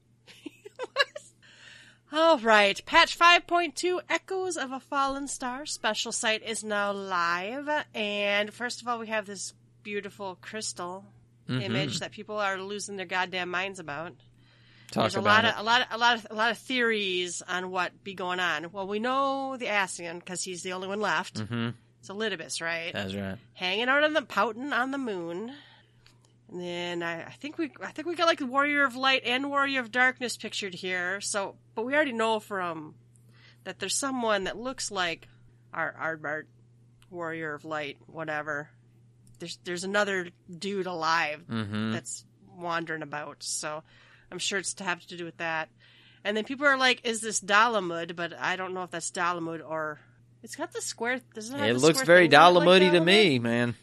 All right, patch 5.2 Echoes of a Fallen Star special site is now live. And first of all, we have this beautiful crystal Mm-hmm. image that people are losing their goddamn minds about. Talk There's a about lot it. of a lot of a lot of a lot of theories on what be going on. Well, we know the Ascian because he's the only one left. hmm It's Elidibus, right? That's right. Hanging out on the pouting on the moon. And then I, I think we I think we got like the Warrior of Light and Warrior of Darkness pictured here. So, but we already know from that there's someone that looks like our Ardbert, Warrior of Light, whatever. There's there's another dude alive hmm that's wandering about. So I'm sure it's to have to do with that. And then people are like, "Is this Dalamud?" But I don't know if that's Dalamud or it's got the square. Does it? Have It the looks square very on like to me, man.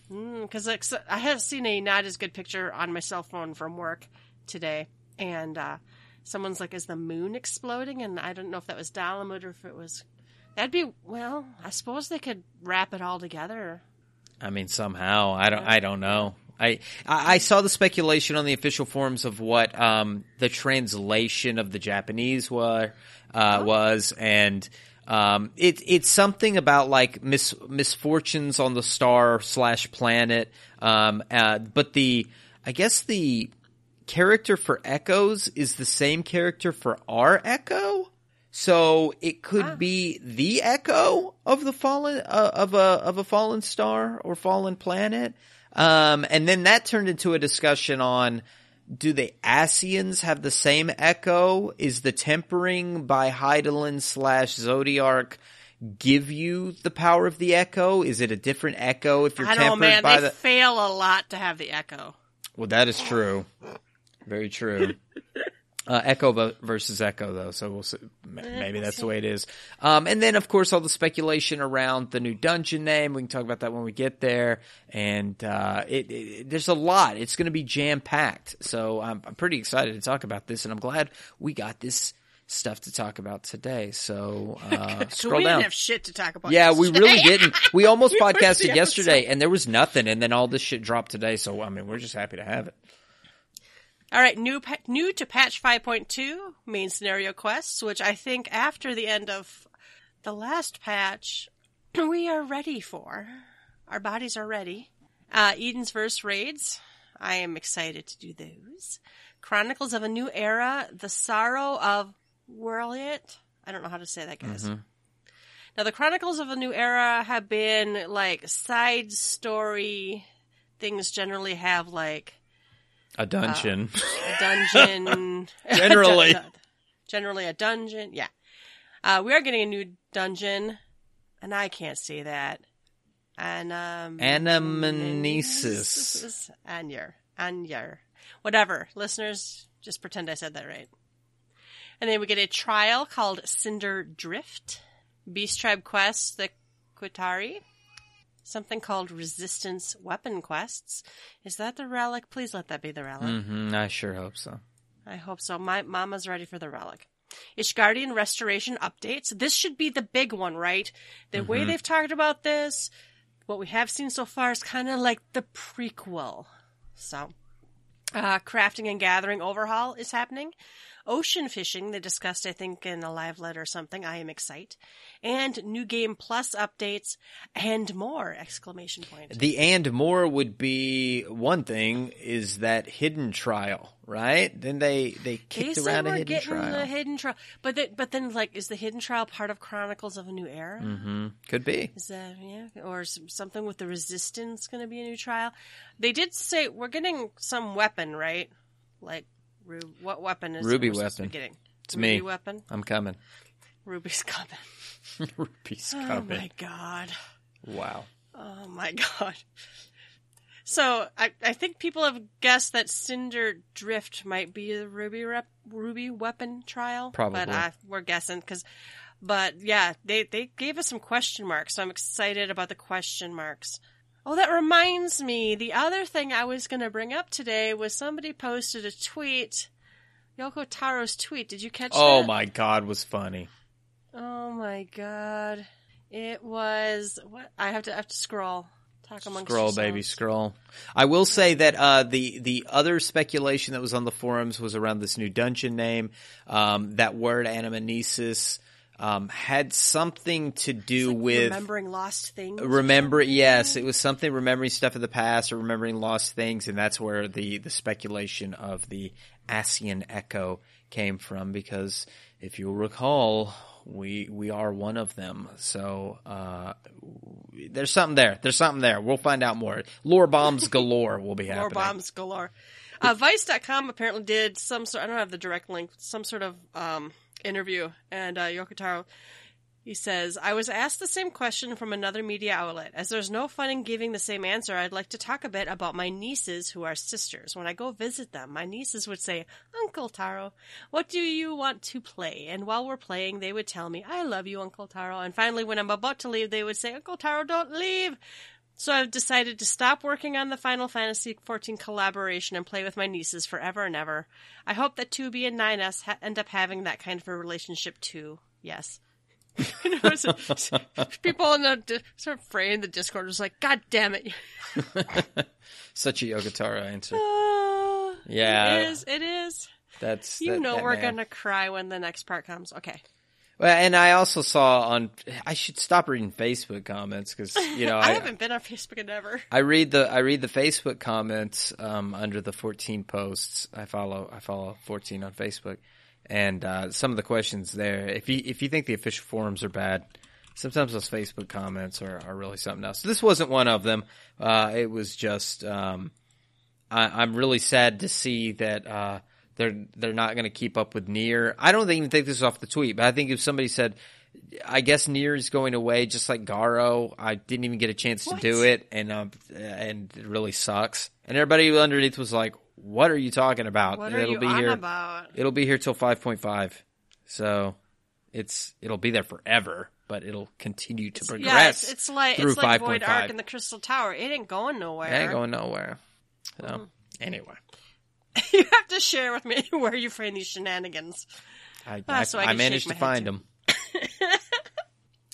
Because so- I have seen a not as good picture on my cell phone from work today, and uh, someone's like, "Is the moon exploding?" And I don't know if that was Dalamud or if it was. That'd be well. I suppose they could wrap it all together. I mean, somehow I don't. I don't know. I, I saw the speculation on the official forums of what um, the translation of the Japanese were uh, was, and um, it it's something about like mis, misfortunes on the star slash planet. Um, uh, but the I guess the character for Echoes is the same character for our Echo. So it could Ah. be the echo of the fallen uh, of a of a fallen star or fallen planet, um, and then that turned into a discussion on do the Ascians have the same echo? Is the tempering by Hydaelyn slash Zodiark give you the power of the echo? Is it a different echo if you're tempered by I tempered know, man. by They the? fail a lot to have the echo. Well, that is true. Very true. Uh, echo versus Echo, though, so we'll see. Maybe that's the way it is. Um, and then, of course, all the speculation around the new dungeon name. We can talk about that when we get there. And uh, it, it, there's a lot. It's going to be jam packed. So I'm, I'm pretty excited to talk about this, and I'm glad we got this stuff to talk about today. So uh, scroll we down. didn't have shit to talk about. Yeah, we really didn't. We almost We podcasted yesterday, and there was nothing, and then all this shit dropped today. So I mean, we're just happy to have it. All right, new new to patch 5.2 main scenario quests, which I think after the end of the last patch, we are ready for. Our bodies are ready. Uh, Eden's Verse raids. I am excited to do those. Chronicles of a New Era. The Sorrow of Werlyt. I don't know how to say that, guys. Now, the Chronicles of a New Era have been like side story things. Generally, have like A dungeon. a dungeon. Generally. Generally a dungeon. Yeah. Uh, we are getting a new dungeon, and I can't say that. And um, Anamnesis. Anyer. Anyer. Whatever. Listeners, just pretend I said that right. And then we get a trial called Cinder Drift. Beast Tribe Quest, the Qitari. Something called Resistance Weapon Quests. Is that the relic? Please let that be the relic. hmm I sure hope so. I hope so. My mama's ready for the relic. Ishgardian restoration updates. This should be the big one, right? The way they've talked about this, what we have seen so far is kind of like the prequel. So, uh, crafting and gathering overhaul is happening. Ocean fishing, they discussed, I think, in a live letter or something. I am excited. And new game plus updates and more! Exclamation point. The and more would be one thing is that hidden trial, right? Then they they They kicked said around a hidden getting trial. the hidden trial, but the, but then like, is the hidden trial part of Chronicles of a New Era? hmm Could be. Is that yeah, or something with the Resistance going to be a new trial? They did say we're getting some weapon, right? Like, Ru- what weapon is Ruby weapon. Getting? It's Ruby me. weapon. I'm coming. Ruby's coming. Ruby's Oh coming. Oh my god. Wow. Oh my god. So I, I think people have guessed that Cinder Drift might be the Ruby rep, Ruby weapon trial. Probably. but I, we're guessing because. But yeah, they they gave us some question marks, so I'm excited about the question marks. Oh, that reminds me. The other thing I was going to bring up today was somebody posted a tweet, Yoko Taro's tweet. Did you catch Oh that? my god, was funny. Oh my god. It was what I have to I have to scroll. Talk amongst Scroll, baby, scroll. I will say that uh, the the other speculation that was on the forums was around this new dungeon name. Um, that word anamnesis um, had something to do with remembering lost things. remember. Yes, it was something remembering stuff of the past or remembering lost things, and that's where the the speculation of the Ascian echo came from. Because if you'll recall, we we are one of them. So uh, there's something there. There's something there. We'll find out more. Lore bombs galore will be happening. Lore bombs galore. Uh, Vice.com apparently did some sort. I don't have the direct link. Some sort of um, interview, and uh, Yoko Taro. He says, I was asked the same question from another media outlet. As there's no fun in giving the same answer, I'd like to talk a bit about my nieces who are sisters. When I go visit them, my nieces would say, Uncle Taro, what do you want to play? And while we're playing, they would tell me, I love you, Uncle Taro. And finally, when I'm about to leave, they would say, Uncle Taro, don't leave. So I've decided to stop working on the Final Fantasy XIV collaboration and play with my nieces forever and ever. I hope that 2B and 9S ha- end up having that kind of a relationship too. Yes. You know, so- so people in the di- sort of fray in the Discord was like, "God damn it!" Such a Yoko Taro answer. Ah, Yeah. it is. It is. That's You that- know that we're man. gonna cry when the next part comes. Okay. Well, and I also saw on. I should stop reading Facebook comments because you know I, haven't been on Facebook in ever. I read the I read the Facebook comments um, under the 14 posts. I follow I follow 14 on Facebook, and uh, some of the questions there. If you if you think the official forums are bad, sometimes those Facebook comments are, are really something else. This wasn't one of them. Uh, it was just um, I, I'm really sad to see that uh, they're they're not going to keep up with Nier. I don't even think this is off the tweet, but I think if somebody said. I guess Nier is going away, just like Garo. I didn't even get a chance to do it, and um, and it really sucks. And everybody underneath was like, "What are you talking about? What are it'll you be here. about? It'll be here till five point five, so it's it'll be there forever, but it'll continue to Yeah, progress. it's, it's like through it's like Void 5.5. Ark and the Crystal Tower. It ain't going nowhere. It ain't going nowhere. So anyway, you have to share with me where you find these shenanigans. I Ah, I, so I I managed to find too. them.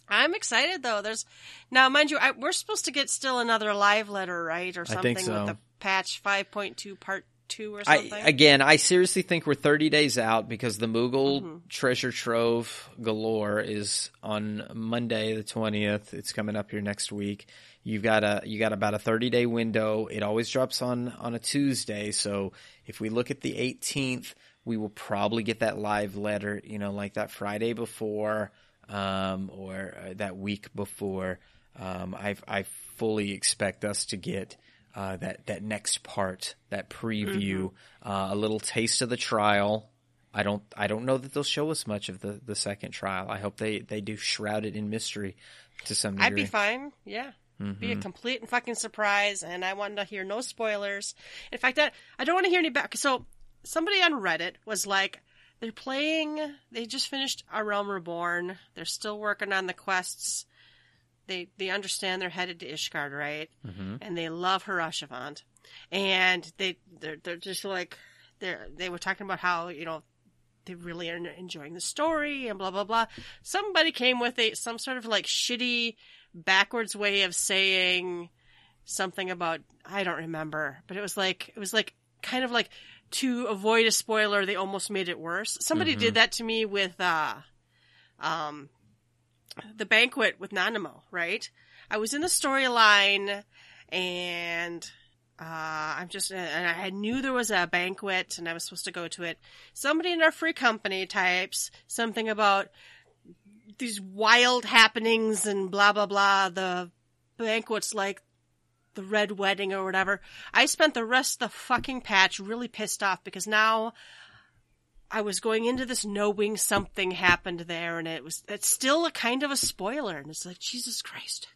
I'm excited though. There's now, mind you, I, we're supposed to get still another live letter, right, or I something so. with the patch 5.2 part two or I, something. again, I seriously think we're 30 days out because the Moogle Mm-hmm. treasure trove galore is on Monday the 20th. It's coming up here next week. You've got a you got about a 30 day window. It always drops on on a Tuesday, so if we look at the 18th, we will probably get that live letter, you know, like that Friday before um, or uh, that week before. Um, I I fully expect us to get uh, that that next part, that preview, uh, a little taste of the trial. I don't I don't know that they'll show us much of the, the second trial. I hope they, they do shroud it in mystery to some degree. I'd be fine. Yeah. Be Mm-hmm. a complete and fucking surprise, and I wanted to hear no spoilers. In fact, that I don't want to hear any back. So somebody on Reddit was like, "They're playing. They just finished A Realm Reborn. They're still working on the quests. They they understand they're headed to Ishgard, right? Mm-hmm. And they love Haurchefant, and they they're they're just like they're they were talking about how you know they really are enjoying the story and blah blah blah. Somebody came with a some sort of like shitty backwards way of saying something about I don't remember, but it was like it was like kind of like to avoid a spoiler, they almost made it worse. Somebody did that to me with uh um the banquet with Nanamo, right? I was in the storyline and uh, I'm just, and I knew there was a banquet and I was supposed to go to it. Somebody in our free company types something about these wild happenings and blah, blah, blah. The banquet's like the red wedding or whatever. I spent the rest of the fucking patch really pissed off because now I was going into this knowing something happened there and it was, it's still a kind of a spoiler and it's like, Jesus Christ.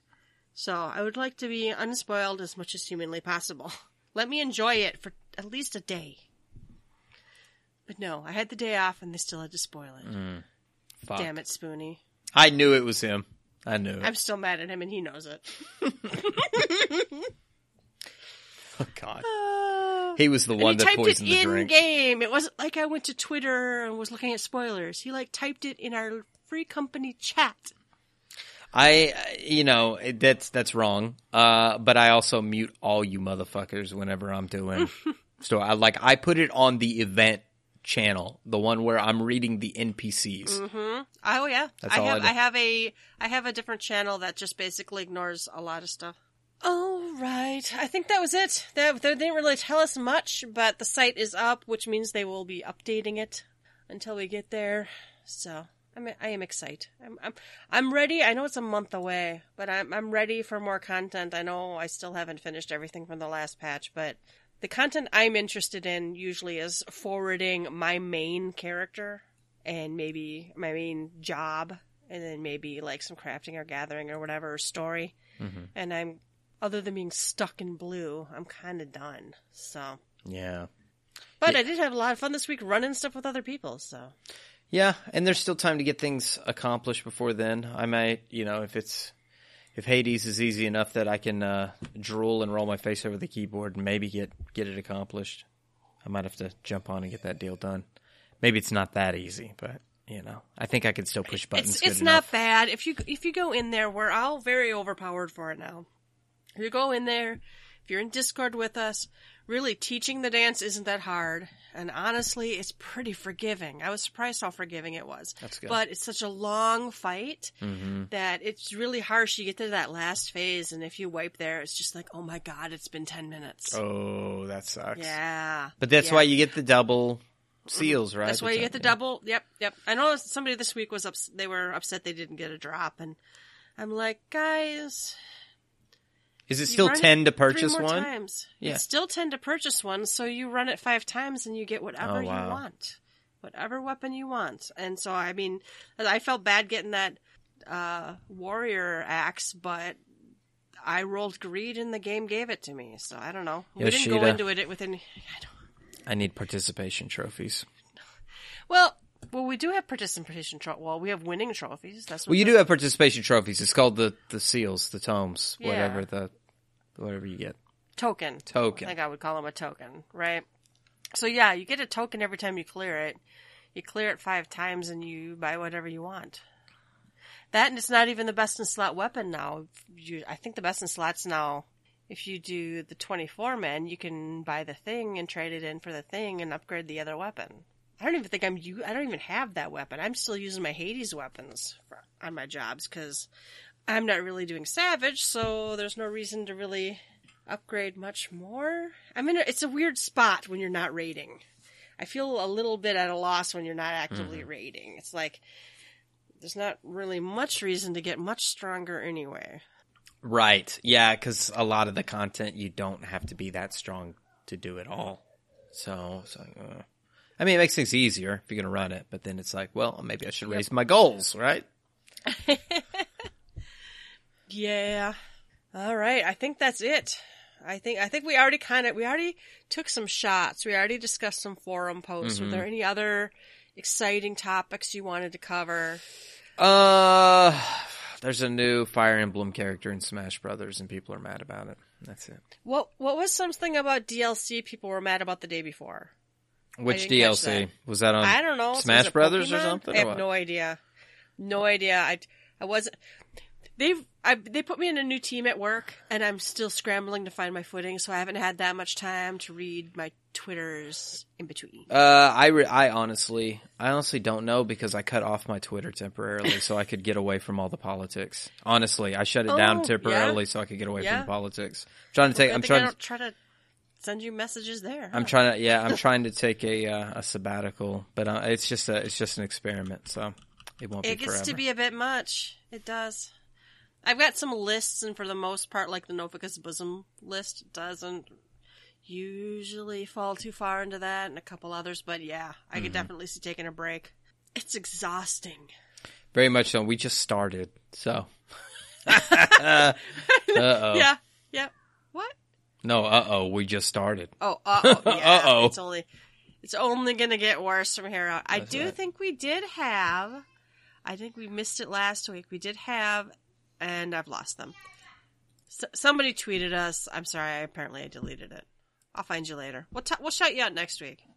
So I would like to be unspoiled as much as humanly possible. Let me enjoy it for at least a day. But no, I had the day off and they still had to spoil it. Mm. Fuck. Damn it, Spoonie. I knew it was him. I knew it. I'm still mad at him and he knows it. oh God. He was the one he that typed it poisoned the in drink. game. It wasn't like I went to Twitter and was looking at spoilers. He like typed it in our free company chat. I, uh, you know, that's that's wrong. Uh, but I also mute all you motherfuckers whenever I'm doing. so I like I put it on the event channel, the one where I'm reading the NPCs. Mm-hmm. Oh yeah, That's I all I have do. I, have a I have a different channel that just basically ignores a lot of stuff. All right, I think that was it. They, they didn't really tell us much, but the site is up, which means they will be updating it until we get there. So I'm I am excited. I'm I'm I'm ready. I know it's a month away, but I'm I'm ready for more content. I know I still haven't finished everything from the last patch, but the content I'm interested in usually is forwarding my main character and maybe my main job and then maybe like some crafting or gathering or whatever or story. Mm-hmm. And I'm other than being stuck in blue, I'm kind of done. So, Yeah. but I did have a lot of fun this week running stuff with other people. So, Yeah, and there's still time to get things accomplished before then. I might, you know, if it's if Hades is easy enough that I can uh, drool and roll my face over the keyboard and maybe get get it accomplished, I might have to jump on and get that deal done. Maybe it's not that easy, but you know, I think I could still push buttons. it's good it's not bad if you if you go in there. We're all very overpowered for it now. If you go in there, if you're in Discord with us, really teaching the dance isn't that hard, and honestly, it's pretty forgiving. I was surprised how forgiving it was. That's good. But it's such a long fight Mm-hmm. that it's really harsh. You get to that last phase, and if you wipe there, it's just like, oh my god, it's been ten minutes. Oh, that sucks. Yeah, But that's Yeah. why you get the double seals, right? That's why you get the double. Yep, yep. I know somebody this week was ups- they were upset they didn't get a drop, and I'm like, guys, Is it still run it ten to purchase one? Times. Yeah. It's still ten to purchase one, so you run it five times and you get whatever Oh, wow. you want, whatever weapon you want. And so I mean, I felt bad getting that uh, warrior axe, but. I rolled greed and the game gave it to me, so I don't know. We didn't go into it within. I don't, I need participation trophies. well, well, we do have participation trophies. Well, we have winning trophies. That's what Well, you do have participation trophies. It's called the the seals, the tomes, Yeah. whatever the whatever you get. token. Token. I think I would call them a token, right? So yeah, you get a token every time you clear it. You clear it five times and you buy whatever you want. That and it's not even the best in slot weapon now. You, I think the best in slots now. If you do the twenty-four man, you can buy the thing and trade it in for the thing and upgrade the other weapon. I don't even think I'm. I don't even have that weapon. I'm still using my Hades weapons for, on my jobs because I'm not really doing Savage, so there's no reason to really upgrade much more. I mean, it's a weird spot when you're not raiding. I feel a little bit at a loss when you're not actively raiding. It's like there's not really much reason to get much stronger anyway. Right. Yeah, because a lot of the content you don't have to be that strong to do it all. So, like, uh, I mean, it makes things easier if you're going to run it, but then it's like, well, maybe I should raise my goals, right? Yeah. All right. I think that's it. I think I think we already kind of we already took some shots. We already discussed some forum posts. Were there any other exciting topics you wanted to cover? Uh, there's a new Fire Emblem character in Smash Brothers, and people are mad about it. That's it. What what was something about DLC people were mad about the day before? Which DLC that. was that on? I don't know. Smash Brothers or something. I have what? no idea. No idea. I I wasn't. They've I, they put me in a new team at work, and I'm still scrambling to find my footing. So I haven't had that much time to read my Twitters in between. Uh, I re- I honestly I honestly don't know because I cut off my Twitter temporarily so I could get away from all the politics. Honestly, I shut it Oh, down yeah? temporarily so I could get away Yeah. from the politics. I'm trying to take. I I'm trying. don't try to send you messages there. I'm trying to. Yeah, I'm trying to take a uh, a sabbatical, but uh, it's just a it's just an experiment, so it won't It gets forever. to be a bit much. It does. I've got some lists, and for the most part, like the Novicus Bosom list doesn't usually fall too far into that, and a couple others. But yeah, I Mm-hmm. could definitely see taking a break. It's exhausting. Very much so. We just started, so. uh oh. Yeah, yeah. What? No. Uh oh. We just started. Oh, uh oh. Yeah, Uh-oh. It's only, it's only gonna get worse from here out. I do right. think we did have. I think we missed it last week. We did have, and I've lost them. S- somebody tweeted us. I'm sorry. I Apparently, I deleted it. I'll find you later. We'll t- we'll shout you out next week.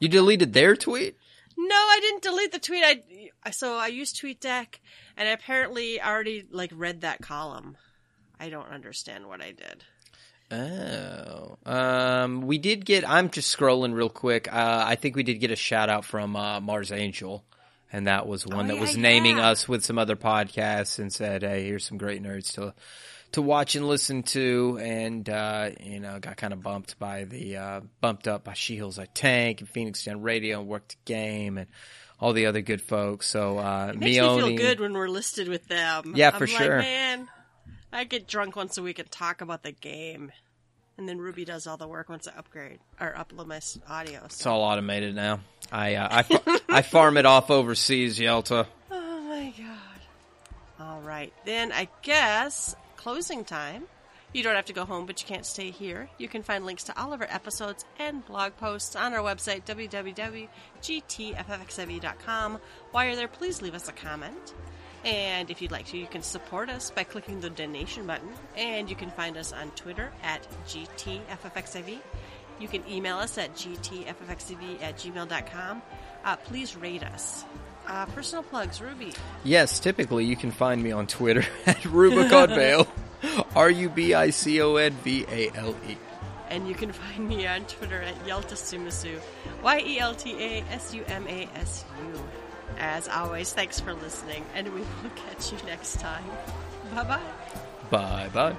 You deleted their tweet. No, I didn't delete the tweet. I so I used TweetDeck, and I apparently already like read that column. I don't understand what I did. Oh, um, we did get. I'm just scrolling real quick. Uh, I think we did get a shout out from uh, Mars Angel, and that was one Oh, that yeah, was naming yeah. us with some other podcasts and said, "Hey, here's some great nerds to to watch and listen to." And uh, you know, got kind of bumped by the uh, bumped up by She Hills I Tank and Phoenix Gen Radio and Work the Game and all the other good folks. So uh, It makes Mione, me feel good when we're listed with them. Yeah, I'm for like, sure. Man, I get drunk once a week and talk about the game, and then Ruby does all the work once I upgrade or upload my audio. it's all automated now. I uh, I, fa- I farm it off overseas, Yelta. Oh my god! All right, then I guess closing time. You don't have to go home, but you can't stay here. You can find links to all of our episodes and blog posts on our website, www.gtffxiv.com. While you're there, please leave us a comment. And if you'd like to, you can support us by clicking the donation button. And you can find us on Twitter at GTFFXIV. You can email us at gtffxiv at gmail.com. Uh, please rate us. Uh, personal plugs, Ruby. Yes, typically you can find me on Twitter at Rubicon Vale. R U B I C O N V A L E. And you can find me on Twitter at Yelta Sumasu. Y E L T A S U M A S U. As always, thanks for listening, and we will catch you next time. Bye bye. Bye bye.